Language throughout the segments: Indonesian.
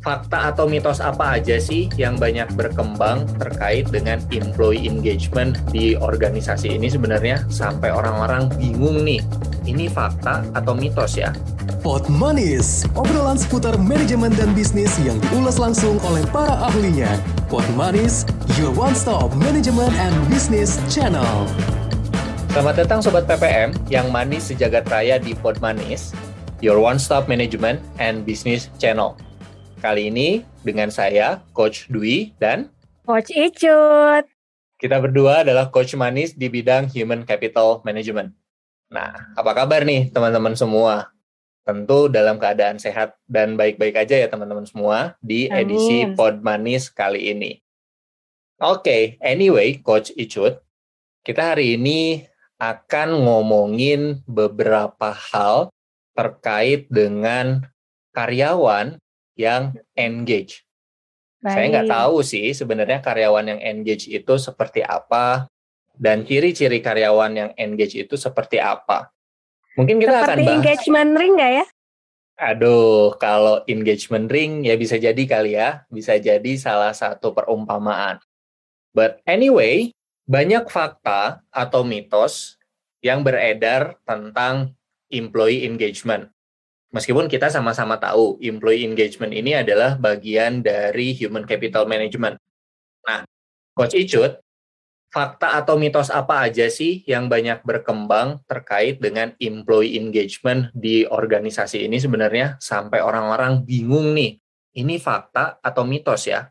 fakta atau mitos apa aja sih yang banyak berkembang terkait dengan employee engagement di organisasi ini sebenarnya sampai orang-orang bingung nih, ini fakta atau mitos ya? Pot Manis, obrolan seputar manajemen dan bisnis yang diulas langsung oleh para ahlinya. Pot Manis, your one-stop management and business channel. Selamat datang Sobat PPM yang manis sejagat raya di Pod Manis, your one-stop management and business channel. Kali ini dengan saya, Coach Dwi dan Coach Icut. Kita berdua adalah Coach Manis di bidang Human Capital Management. Nah, apa kabar nih teman-teman semua? Tentu dalam keadaan sehat dan baik-baik aja ya teman-teman semua di edisi. Pod Manis kali ini. Oke, okay, anyway, Coach Icut, kita hari ini akan ngomongin beberapa hal terkait dengan karyawan yang engage. Baik. Saya nggak tahu sih sebenarnya karyawan yang engage itu seperti apa dan ciri-ciri karyawan yang engage itu seperti apa. Mungkin kita seperti akan bahas. engagement ring nggak ya? Aduh, kalau engagement ring ya bisa jadi kali ya, bisa jadi salah satu perumpamaan. But anyway, banyak fakta atau mitos yang beredar tentang employee engagement. Meskipun kita sama-sama tahu employee engagement ini adalah bagian dari human capital management. Nah, Coach Icut, fakta atau mitos apa aja sih yang banyak berkembang terkait dengan employee engagement di organisasi ini sebenarnya sampai orang-orang bingung nih, ini fakta atau mitos ya?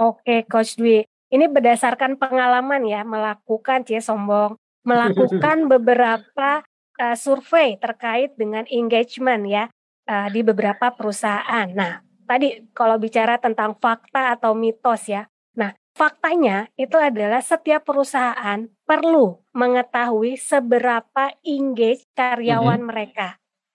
Oke, Coach Dwi. Ini berdasarkan pengalaman ya, melakukan, cie sombong, melakukan beberapa uh, survei terkait dengan engagement ya uh, di beberapa perusahaan. Nah, tadi kalau bicara tentang fakta atau mitos ya. Nah, faktanya itu adalah setiap perusahaan perlu mengetahui seberapa engage karyawan mm -hmm. mereka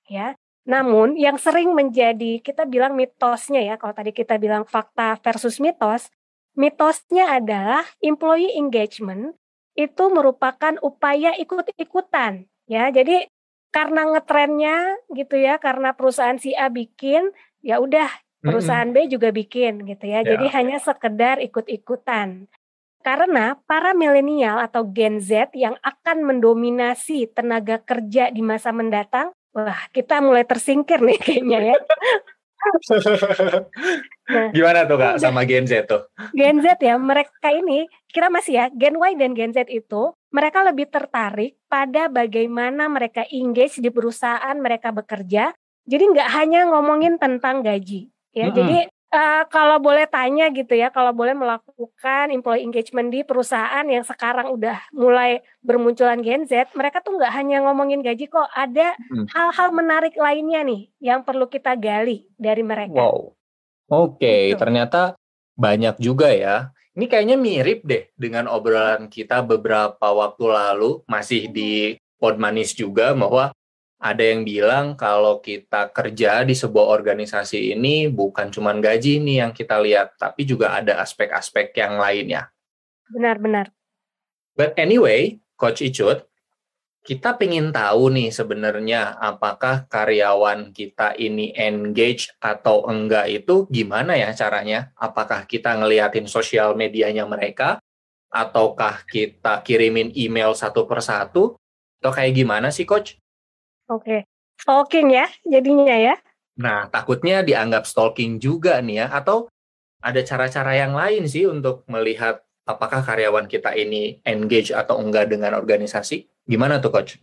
ya. Namun yang sering menjadi kita bilang mitosnya ya, kalau tadi kita bilang fakta versus mitos, mitosnya adalah employee engagement itu merupakan upaya ikut-ikutan ya jadi karena ngetrennya gitu ya karena perusahaan si A bikin ya udah perusahaan B juga bikin gitu ya, ya. jadi hanya sekedar ikut-ikutan karena para milenial atau Gen Z yang akan mendominasi tenaga kerja di masa mendatang wah kita mulai tersingkir nih kayaknya ya Nah, Gimana tuh kak sama Gen Z tuh? Gen Z ya, mereka ini kira masih ya Gen Y dan Gen Z itu mereka lebih tertarik pada bagaimana mereka engage di perusahaan mereka bekerja. Jadi nggak hanya ngomongin tentang gaji, ya. Mm -hmm. Jadi uh, kalau boleh tanya gitu ya, kalau boleh melakukan employee engagement di perusahaan yang sekarang udah mulai bermunculan Gen Z, mereka tuh nggak hanya ngomongin gaji kok, ada hal-hal hmm. menarik lainnya nih yang perlu kita gali dari mereka. Wow, oke, okay. gitu. ternyata banyak juga ya. Ini kayaknya mirip deh dengan obrolan kita beberapa waktu lalu, masih di Podmanis juga bahwa ada yang bilang kalau kita kerja di sebuah organisasi ini bukan cuma gaji nih yang kita lihat, tapi juga ada aspek-aspek yang lainnya. Benar-benar. But anyway, Coach Icut, kita ingin tahu nih sebenarnya apakah karyawan kita ini engage atau enggak itu gimana ya caranya? Apakah kita ngeliatin sosial medianya mereka? Ataukah kita kirimin email satu persatu? Atau kayak gimana sih Coach? Oke, stalking ya jadinya ya. Nah, takutnya dianggap stalking juga nih ya, atau ada cara-cara yang lain sih untuk melihat apakah karyawan kita ini engage atau enggak dengan organisasi? Gimana tuh, Coach?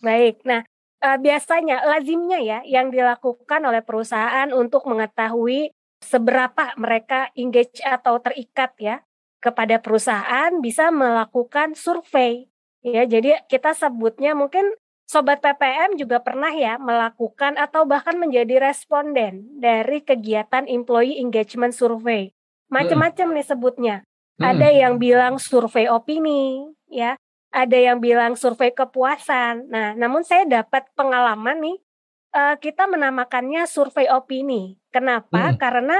Baik, nah uh, biasanya lazimnya ya yang dilakukan oleh perusahaan untuk mengetahui seberapa mereka engage atau terikat ya kepada perusahaan bisa melakukan survei ya jadi kita sebutnya mungkin Sobat PPM juga pernah ya melakukan atau bahkan menjadi responden dari kegiatan employee engagement survey. Macam-macam nih sebutnya. Hmm. Ada yang bilang survei opini, ya. Ada yang bilang survei kepuasan. Nah, namun saya dapat pengalaman nih, uh, kita menamakannya survei opini. Kenapa? Hmm. Karena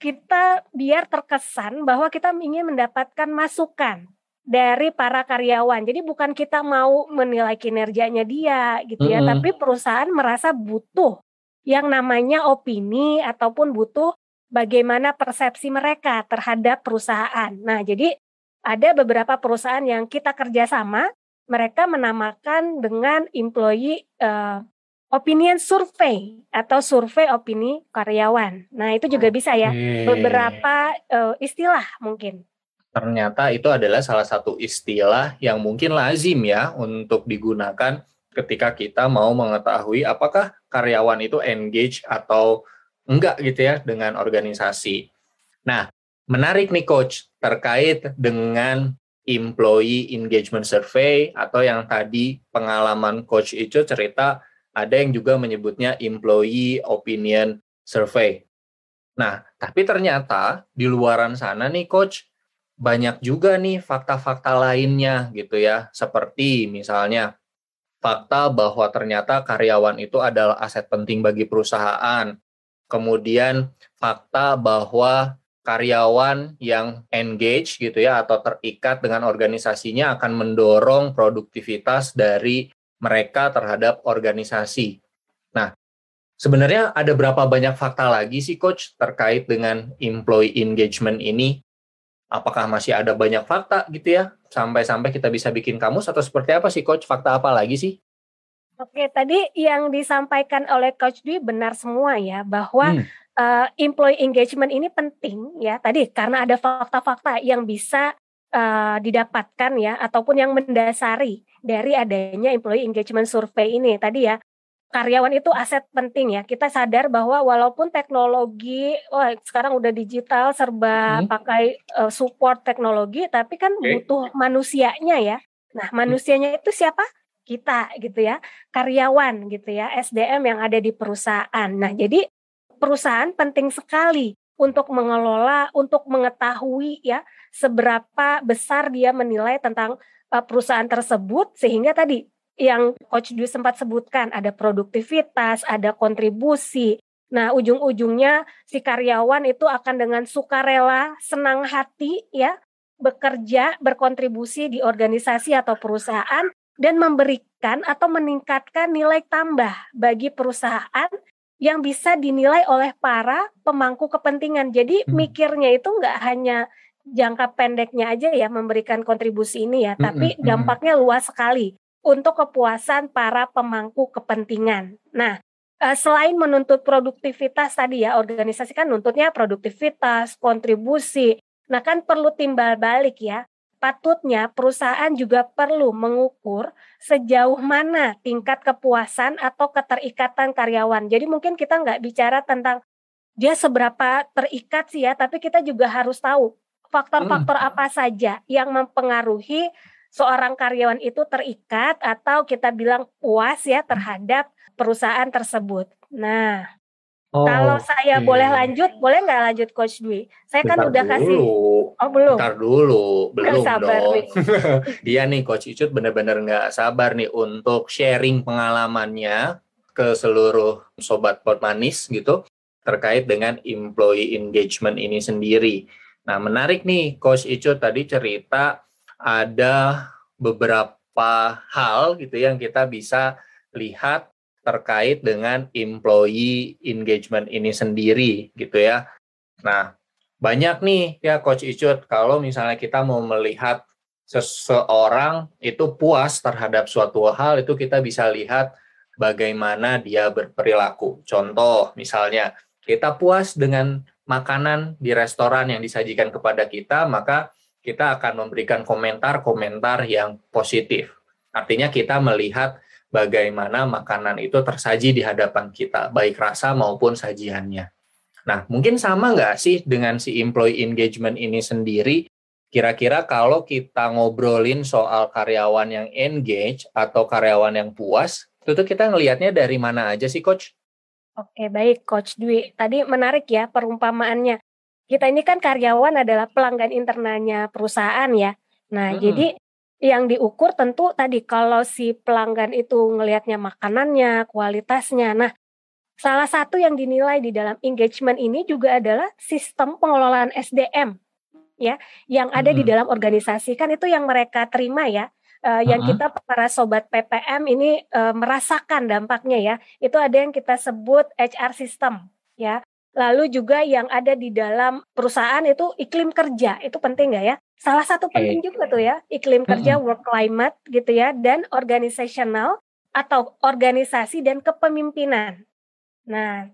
kita biar terkesan bahwa kita ingin mendapatkan masukan dari para karyawan. Jadi bukan kita mau menilai kinerjanya dia gitu ya, mm -hmm. tapi perusahaan merasa butuh yang namanya opini ataupun butuh bagaimana persepsi mereka terhadap perusahaan. Nah, jadi ada beberapa perusahaan yang kita kerjasama, mereka menamakan dengan employee uh, opinion survey atau survei opini karyawan. Nah, itu juga bisa ya. Beberapa uh, istilah mungkin. Ternyata itu adalah salah satu istilah yang mungkin lazim ya untuk digunakan ketika kita mau mengetahui apakah karyawan itu engage atau enggak gitu ya dengan organisasi. Nah, menarik nih coach terkait dengan employee engagement survey atau yang tadi pengalaman coach itu cerita ada yang juga menyebutnya employee opinion survey. Nah, tapi ternyata di luaran sana nih coach banyak juga nih fakta-fakta lainnya gitu ya. Seperti misalnya fakta bahwa ternyata karyawan itu adalah aset penting bagi perusahaan. Kemudian fakta bahwa karyawan yang engage gitu ya atau terikat dengan organisasinya akan mendorong produktivitas dari mereka terhadap organisasi. Nah, sebenarnya ada berapa banyak fakta lagi sih coach terkait dengan employee engagement ini? Apakah masih ada banyak fakta gitu ya sampai-sampai kita bisa bikin kamus atau seperti apa sih coach? Fakta apa lagi sih? Oke, tadi yang disampaikan oleh Coach Dwi benar semua ya bahwa hmm. Uh, employee engagement ini penting ya. Tadi karena ada fakta-fakta yang bisa uh, didapatkan ya ataupun yang mendasari dari adanya employee engagement survey ini. Tadi ya karyawan itu aset penting ya. Kita sadar bahwa walaupun teknologi wah sekarang udah digital serba hmm. pakai uh, support teknologi tapi kan okay. butuh manusianya ya. Nah hmm. manusianya itu siapa? Kita gitu ya. Karyawan gitu ya. SDM yang ada di perusahaan. Nah jadi perusahaan penting sekali untuk mengelola, untuk mengetahui ya seberapa besar dia menilai tentang uh, perusahaan tersebut sehingga tadi yang Coach Dwi sempat sebutkan ada produktivitas, ada kontribusi. Nah, ujung-ujungnya si karyawan itu akan dengan sukarela, senang hati ya bekerja, berkontribusi di organisasi atau perusahaan dan memberikan atau meningkatkan nilai tambah bagi perusahaan yang bisa dinilai oleh para pemangku kepentingan. Jadi hmm. mikirnya itu nggak hanya jangka pendeknya aja ya memberikan kontribusi ini ya, hmm, tapi hmm, hmm. dampaknya luas sekali untuk kepuasan para pemangku kepentingan. Nah, eh, selain menuntut produktivitas tadi ya, organisasi kan nuntutnya produktivitas, kontribusi. Nah, kan perlu timbal balik ya patutnya perusahaan juga perlu mengukur sejauh mana tingkat kepuasan atau keterikatan karyawan. Jadi mungkin kita nggak bicara tentang dia seberapa terikat sih ya, tapi kita juga harus tahu faktor-faktor hmm. apa saja yang mempengaruhi seorang karyawan itu terikat atau kita bilang puas ya terhadap perusahaan tersebut. Nah, Oh, Kalau saya okay. boleh lanjut, boleh nggak lanjut Coach Dwi? Saya kan Bentar kan udah dulu. kasih. Oh belum. Bentar dulu, belum sabar, dong. Dia nih Coach Icut benar-benar nggak sabar nih untuk sharing pengalamannya ke seluruh sobat pot manis gitu terkait dengan employee engagement ini sendiri. Nah menarik nih Coach Icut tadi cerita ada beberapa hal gitu yang kita bisa lihat terkait dengan employee engagement ini sendiri gitu ya. Nah, banyak nih ya Coach Icut kalau misalnya kita mau melihat seseorang itu puas terhadap suatu hal itu kita bisa lihat bagaimana dia berperilaku. Contoh misalnya kita puas dengan makanan di restoran yang disajikan kepada kita, maka kita akan memberikan komentar-komentar yang positif. Artinya kita melihat bagaimana makanan itu tersaji di hadapan kita, baik rasa maupun sajiannya. Nah, mungkin sama nggak sih dengan si employee engagement ini sendiri? Kira-kira kalau kita ngobrolin soal karyawan yang engage atau karyawan yang puas, itu tuh kita ngelihatnya dari mana aja sih, Coach? Oke, baik, Coach Dwi. Tadi menarik ya perumpamaannya. Kita ini kan karyawan adalah pelanggan internalnya perusahaan ya. Nah, hmm. jadi yang diukur tentu tadi kalau si pelanggan itu ngelihatnya makanannya, kualitasnya. Nah, salah satu yang dinilai di dalam engagement ini juga adalah sistem pengelolaan SDM ya yang ada hmm. di dalam organisasi kan itu yang mereka terima ya uh, yang kita para sobat PPM ini uh, merasakan dampaknya ya. Itu ada yang kita sebut HR system ya. Lalu juga yang ada di dalam perusahaan itu iklim kerja itu penting nggak ya? Salah satu penting juga tuh ya iklim kerja, work climate gitu ya, dan organizational atau organisasi dan kepemimpinan. Nah,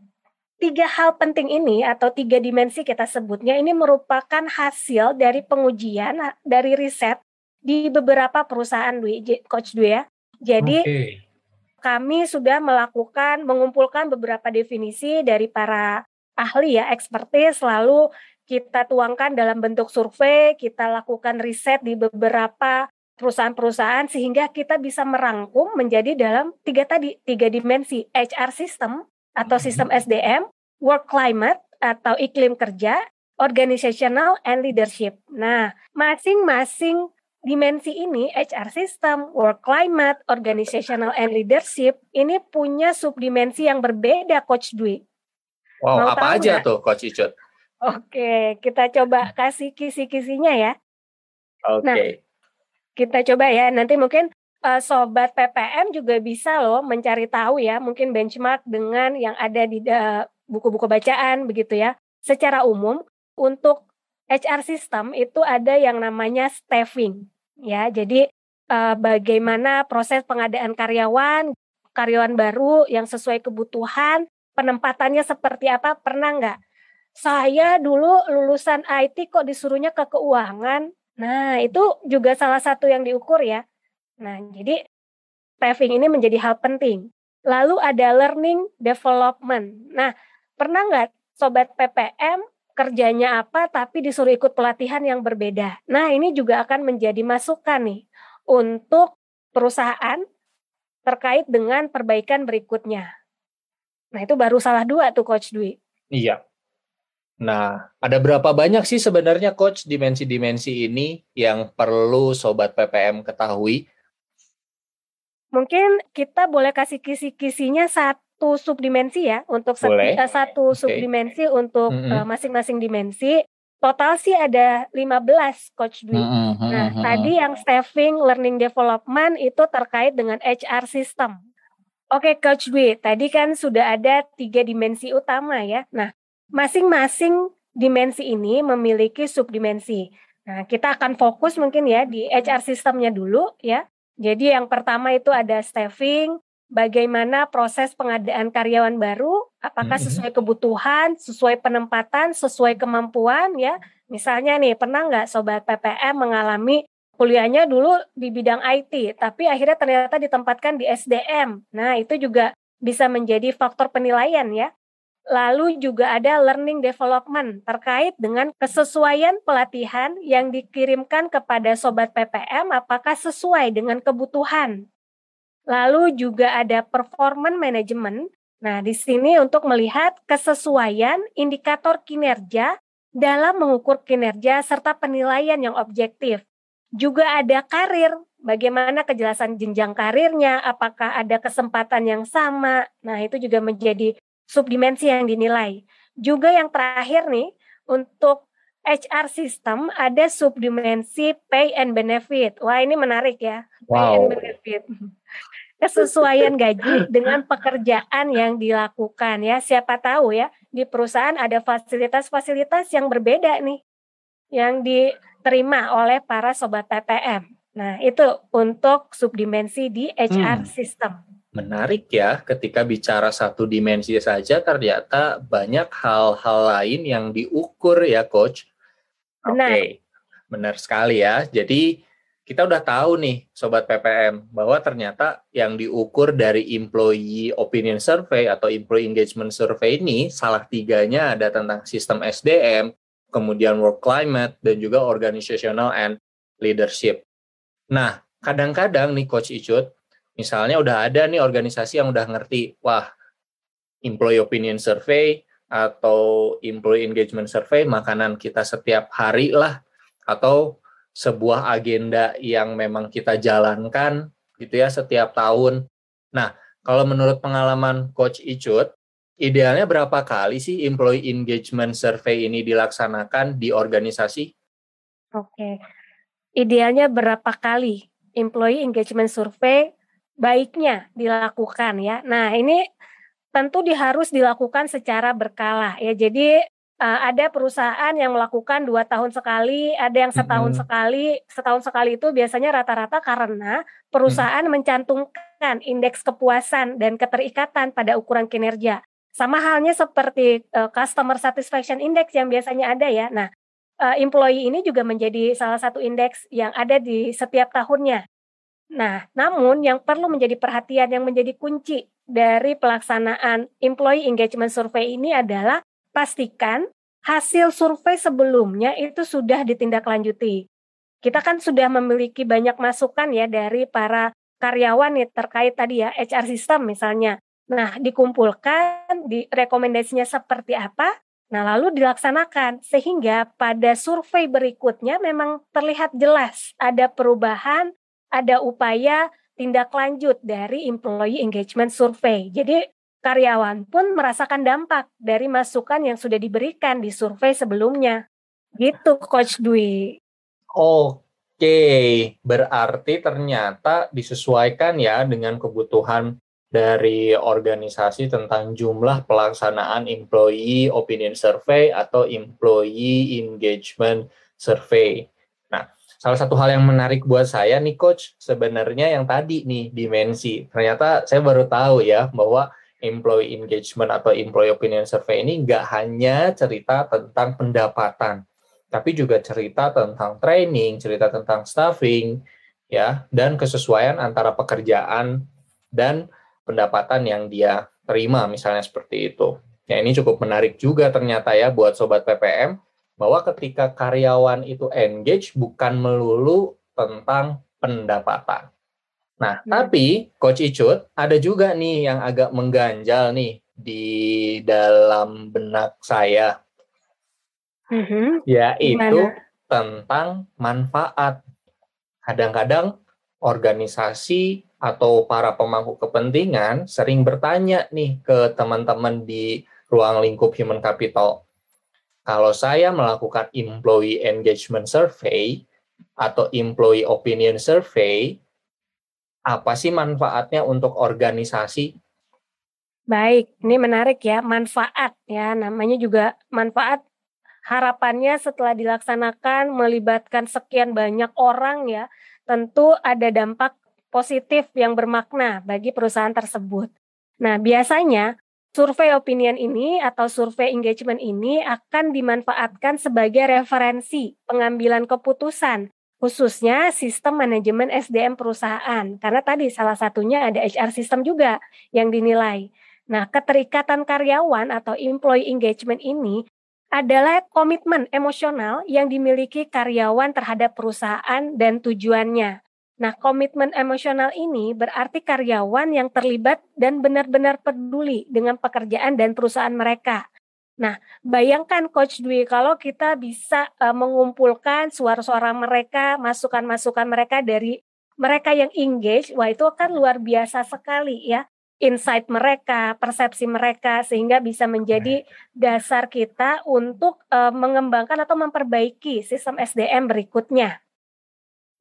tiga hal penting ini atau tiga dimensi kita sebutnya ini merupakan hasil dari pengujian dari riset di beberapa perusahaan Dwi, Coach Dwi ya. Jadi okay. kami sudah melakukan mengumpulkan beberapa definisi dari para ahli ya, expertise lalu kita tuangkan dalam bentuk survei, kita lakukan riset di beberapa perusahaan-perusahaan sehingga kita bisa merangkum menjadi dalam tiga tadi tiga dimensi HR system atau sistem SDM, work climate atau iklim kerja, organizational and leadership. Nah, masing-masing dimensi ini HR system, work climate, organizational and leadership ini punya subdimensi yang berbeda Coach Dwi. Wow, Mau apa aja gak? tuh Coach Icut? Oke, kita coba kasih kisi-kisinya ya. Oke. Nah, kita coba ya. Nanti mungkin uh, sobat PPM juga bisa loh mencari tahu ya, mungkin benchmark dengan yang ada di buku-buku uh, bacaan begitu ya. Secara umum untuk HR system itu ada yang namanya staffing ya. Jadi uh, bagaimana proses pengadaan karyawan, karyawan baru yang sesuai kebutuhan, penempatannya seperti apa, pernah nggak? Saya dulu lulusan IT kok disuruhnya ke keuangan, Nah, itu juga salah satu yang diukur ya. Nah, jadi staffing ini menjadi hal penting. Lalu ada learning development. Nah, pernah nggak sobat PPM kerjanya apa tapi disuruh ikut pelatihan yang berbeda? Nah, ini juga akan menjadi masukan nih untuk perusahaan terkait dengan perbaikan berikutnya. Nah, itu baru salah dua tuh Coach Dwi. Iya, Nah, ada berapa banyak sih sebenarnya coach dimensi-dimensi ini yang perlu sobat PPM ketahui? Mungkin kita boleh kasih kisi-kisinya satu subdimensi ya untuk boleh. satu okay. subdimensi untuk mm -hmm. uh, masing-masing dimensi. Total sih ada 15 coach Dwi. Mm -hmm. Nah, mm -hmm. tadi yang staffing, learning development itu terkait dengan HR system. Oke, Coach Dwi, tadi kan sudah ada tiga dimensi utama ya. Nah, masing-masing dimensi ini memiliki subdimensi. Nah, kita akan fokus mungkin ya di HR sistemnya dulu ya. Jadi yang pertama itu ada staffing, bagaimana proses pengadaan karyawan baru, apakah mm-hmm. sesuai kebutuhan, sesuai penempatan, sesuai kemampuan ya. Misalnya nih, pernah nggak sobat PPM mengalami kuliahnya dulu di bidang IT, tapi akhirnya ternyata ditempatkan di SDM. Nah, itu juga bisa menjadi faktor penilaian ya. Lalu juga ada learning development terkait dengan kesesuaian pelatihan yang dikirimkan kepada sobat PPM apakah sesuai dengan kebutuhan. Lalu juga ada performance management. Nah, di sini untuk melihat kesesuaian indikator kinerja dalam mengukur kinerja serta penilaian yang objektif. Juga ada karir, bagaimana kejelasan jenjang karirnya, apakah ada kesempatan yang sama. Nah, itu juga menjadi subdimensi yang dinilai. Juga yang terakhir nih, untuk HR system ada subdimensi pay and benefit. Wah ini menarik ya, wow. pay and benefit. Kesesuaian gaji dengan pekerjaan yang dilakukan ya. Siapa tahu ya di perusahaan ada fasilitas-fasilitas yang berbeda nih yang diterima oleh para sobat PPM. Nah itu untuk subdimensi di HR hmm. system menarik ya ketika bicara satu dimensi saja ternyata banyak hal-hal lain yang diukur ya coach. Oke. Okay. Benar sekali ya. Jadi kita udah tahu nih sobat PPM bahwa ternyata yang diukur dari employee opinion survey atau employee engagement survey ini salah tiganya ada tentang sistem SDM, kemudian work climate dan juga organizational and leadership. Nah, kadang-kadang nih coach Icut Misalnya udah ada nih organisasi yang udah ngerti, wah employee opinion survey atau employee engagement survey makanan kita setiap hari lah atau sebuah agenda yang memang kita jalankan gitu ya setiap tahun. Nah, kalau menurut pengalaman Coach Icut, idealnya berapa kali sih employee engagement survey ini dilaksanakan di organisasi? Oke, idealnya berapa kali? employee engagement survey baiknya dilakukan ya. Nah, ini tentu harus dilakukan secara berkala ya. Jadi uh, ada perusahaan yang melakukan dua tahun sekali, ada yang setahun mm-hmm. sekali. Setahun sekali itu biasanya rata-rata karena perusahaan mm-hmm. mencantumkan indeks kepuasan dan keterikatan pada ukuran kinerja. Sama halnya seperti uh, customer satisfaction index yang biasanya ada ya. Nah, uh, employee ini juga menjadi salah satu indeks yang ada di setiap tahunnya. Nah, namun yang perlu menjadi perhatian yang menjadi kunci dari pelaksanaan employee engagement survey ini adalah pastikan hasil survei sebelumnya itu sudah ditindaklanjuti. Kita kan sudah memiliki banyak masukan ya dari para karyawan nih terkait tadi ya HR system misalnya. Nah, dikumpulkan, di rekomendasinya seperti apa, nah lalu dilaksanakan sehingga pada survei berikutnya memang terlihat jelas ada perubahan, ada upaya tindak lanjut dari employee engagement survey. Jadi karyawan pun merasakan dampak dari masukan yang sudah diberikan di survei sebelumnya. Gitu Coach Dwi. Oke, berarti ternyata disesuaikan ya dengan kebutuhan dari organisasi tentang jumlah pelaksanaan employee opinion survey atau employee engagement survey. Nah, salah satu hal yang menarik buat saya nih coach sebenarnya yang tadi nih dimensi. Ternyata saya baru tahu ya bahwa employee engagement atau employee opinion survey ini nggak hanya cerita tentang pendapatan, tapi juga cerita tentang training, cerita tentang staffing, ya, dan kesesuaian antara pekerjaan dan pendapatan yang dia terima misalnya seperti itu. Ya ini cukup menarik juga ternyata ya buat sobat PPM bahwa ketika karyawan itu engage bukan melulu tentang pendapatan. Nah, hmm. tapi Coach Icut ada juga nih yang agak mengganjal nih di dalam benak saya. Hmm. Yaitu Gimana? tentang manfaat. Kadang-kadang organisasi atau para pemangku kepentingan sering bertanya nih ke teman-teman di ruang lingkup human capital. Kalau saya melakukan employee engagement survey atau employee opinion survey, apa sih manfaatnya untuk organisasi? Baik, ini menarik ya, manfaat ya, namanya juga manfaat harapannya setelah dilaksanakan melibatkan sekian banyak orang ya, tentu ada dampak positif yang bermakna bagi perusahaan tersebut. Nah, biasanya survei opinion ini atau survei engagement ini akan dimanfaatkan sebagai referensi pengambilan keputusan khususnya sistem manajemen SDM perusahaan karena tadi salah satunya ada HR system juga yang dinilai. Nah, keterikatan karyawan atau employee engagement ini adalah komitmen emosional yang dimiliki karyawan terhadap perusahaan dan tujuannya. Nah, komitmen emosional ini berarti karyawan yang terlibat dan benar-benar peduli dengan pekerjaan dan perusahaan mereka. Nah, bayangkan Coach Dwi kalau kita bisa uh, mengumpulkan suara-suara mereka, masukan-masukan mereka dari mereka yang engage, wah itu akan luar biasa sekali ya. Insight mereka, persepsi mereka sehingga bisa menjadi dasar kita untuk uh, mengembangkan atau memperbaiki sistem SDM berikutnya.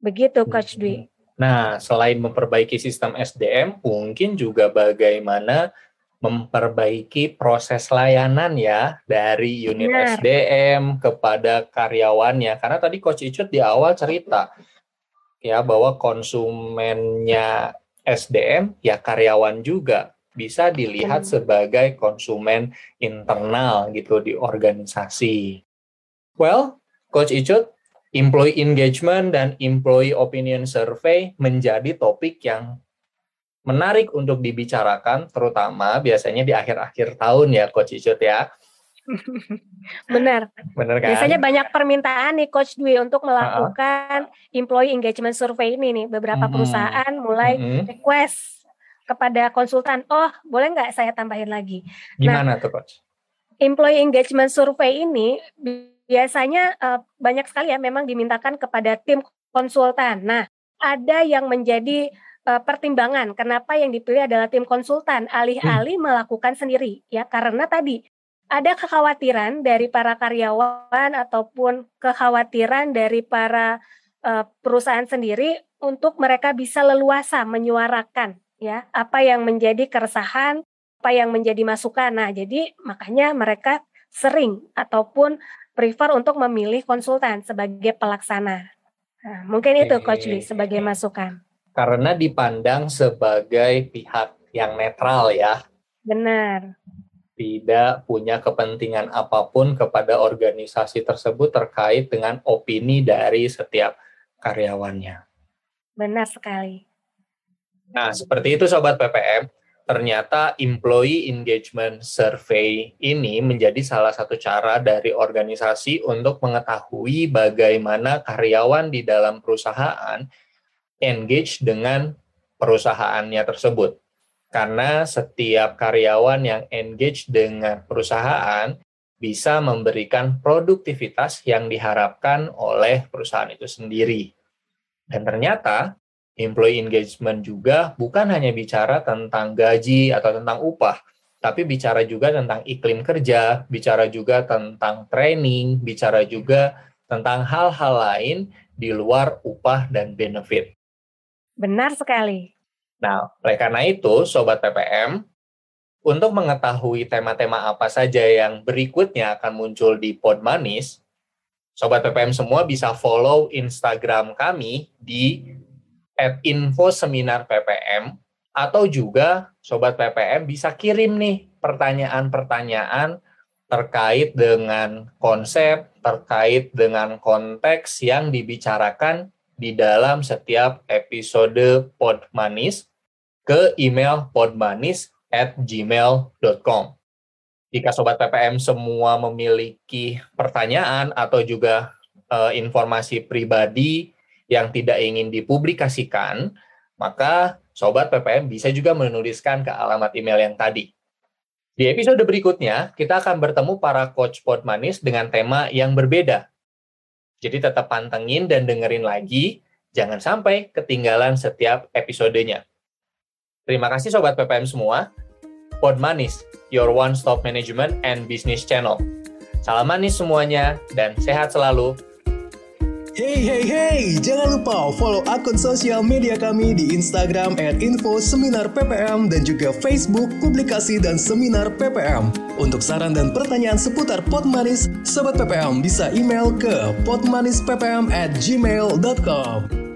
Begitu Coach Dwi. Nah, selain memperbaiki sistem SDM, mungkin juga bagaimana memperbaiki proses layanan ya dari unit Benar. SDM kepada karyawannya. Karena tadi Coach Icut di awal cerita ya bahwa konsumennya SDM ya karyawan juga bisa dilihat hmm. sebagai konsumen internal gitu di organisasi. Well, Coach Icut, employee engagement dan employee opinion survey menjadi topik yang menarik untuk dibicarakan, terutama biasanya di akhir-akhir tahun ya, Coach Icut ya. Benar. Benar kan? Biasanya banyak permintaan nih Coach Dwi untuk melakukan uh-huh. employee engagement survey ini nih. Beberapa mm-hmm. perusahaan mulai mm-hmm. request kepada konsultan, oh boleh nggak saya tambahin lagi? Gimana nah, tuh Coach? Employee engagement survey ini biasanya uh, banyak sekali ya memang dimintakan kepada tim konsultan. Nah, ada yang menjadi uh, pertimbangan kenapa yang dipilih adalah tim konsultan alih-alih hmm. melakukan sendiri ya karena tadi ada kekhawatiran dari para karyawan ataupun kekhawatiran dari para uh, perusahaan sendiri untuk mereka bisa leluasa menyuarakan ya apa yang menjadi keresahan, apa yang menjadi masukan. Nah, jadi makanya mereka sering ataupun prefer untuk memilih konsultan sebagai pelaksana. Nah, mungkin itu Coach Lee sebagai masukan. Karena dipandang sebagai pihak yang netral ya. Benar. Tidak punya kepentingan apa pun kepada organisasi tersebut terkait dengan opini dari setiap karyawannya. Benar sekali. Nah, seperti itu Sobat PPM. Ternyata employee engagement survey ini menjadi salah satu cara dari organisasi untuk mengetahui bagaimana karyawan di dalam perusahaan engage dengan perusahaannya tersebut. Karena setiap karyawan yang engage dengan perusahaan bisa memberikan produktivitas yang diharapkan oleh perusahaan itu sendiri. Dan ternyata employee engagement juga bukan hanya bicara tentang gaji atau tentang upah, tapi bicara juga tentang iklim kerja, bicara juga tentang training, bicara juga tentang hal-hal lain di luar upah dan benefit. Benar sekali. Nah, oleh karena itu, Sobat PPM, untuk mengetahui tema-tema apa saja yang berikutnya akan muncul di Pod Manis, Sobat PPM semua bisa follow Instagram kami di at info seminar PPM atau juga sobat PPM bisa kirim nih pertanyaan-pertanyaan terkait dengan konsep, terkait dengan konteks yang dibicarakan di dalam setiap episode Podmanis ke email podmanis at gmail.com. Jika Sobat PPM semua memiliki pertanyaan atau juga uh, informasi pribadi yang tidak ingin dipublikasikan, maka Sobat PPM bisa juga menuliskan ke alamat email yang tadi. Di episode berikutnya, kita akan bertemu para coach pod manis dengan tema yang berbeda. Jadi tetap pantengin dan dengerin lagi, jangan sampai ketinggalan setiap episodenya. Terima kasih Sobat PPM semua. Pod Manis, your one-stop management and business channel. Salam manis semuanya, dan sehat selalu. Hey hey hey, jangan lupa follow akun sosial media kami di Instagram at info seminar PPM dan juga Facebook publikasi dan seminar PPM. Untuk saran dan pertanyaan seputar Pot Manis, Sobat PPM bisa email ke potmanisppm at gmail.com.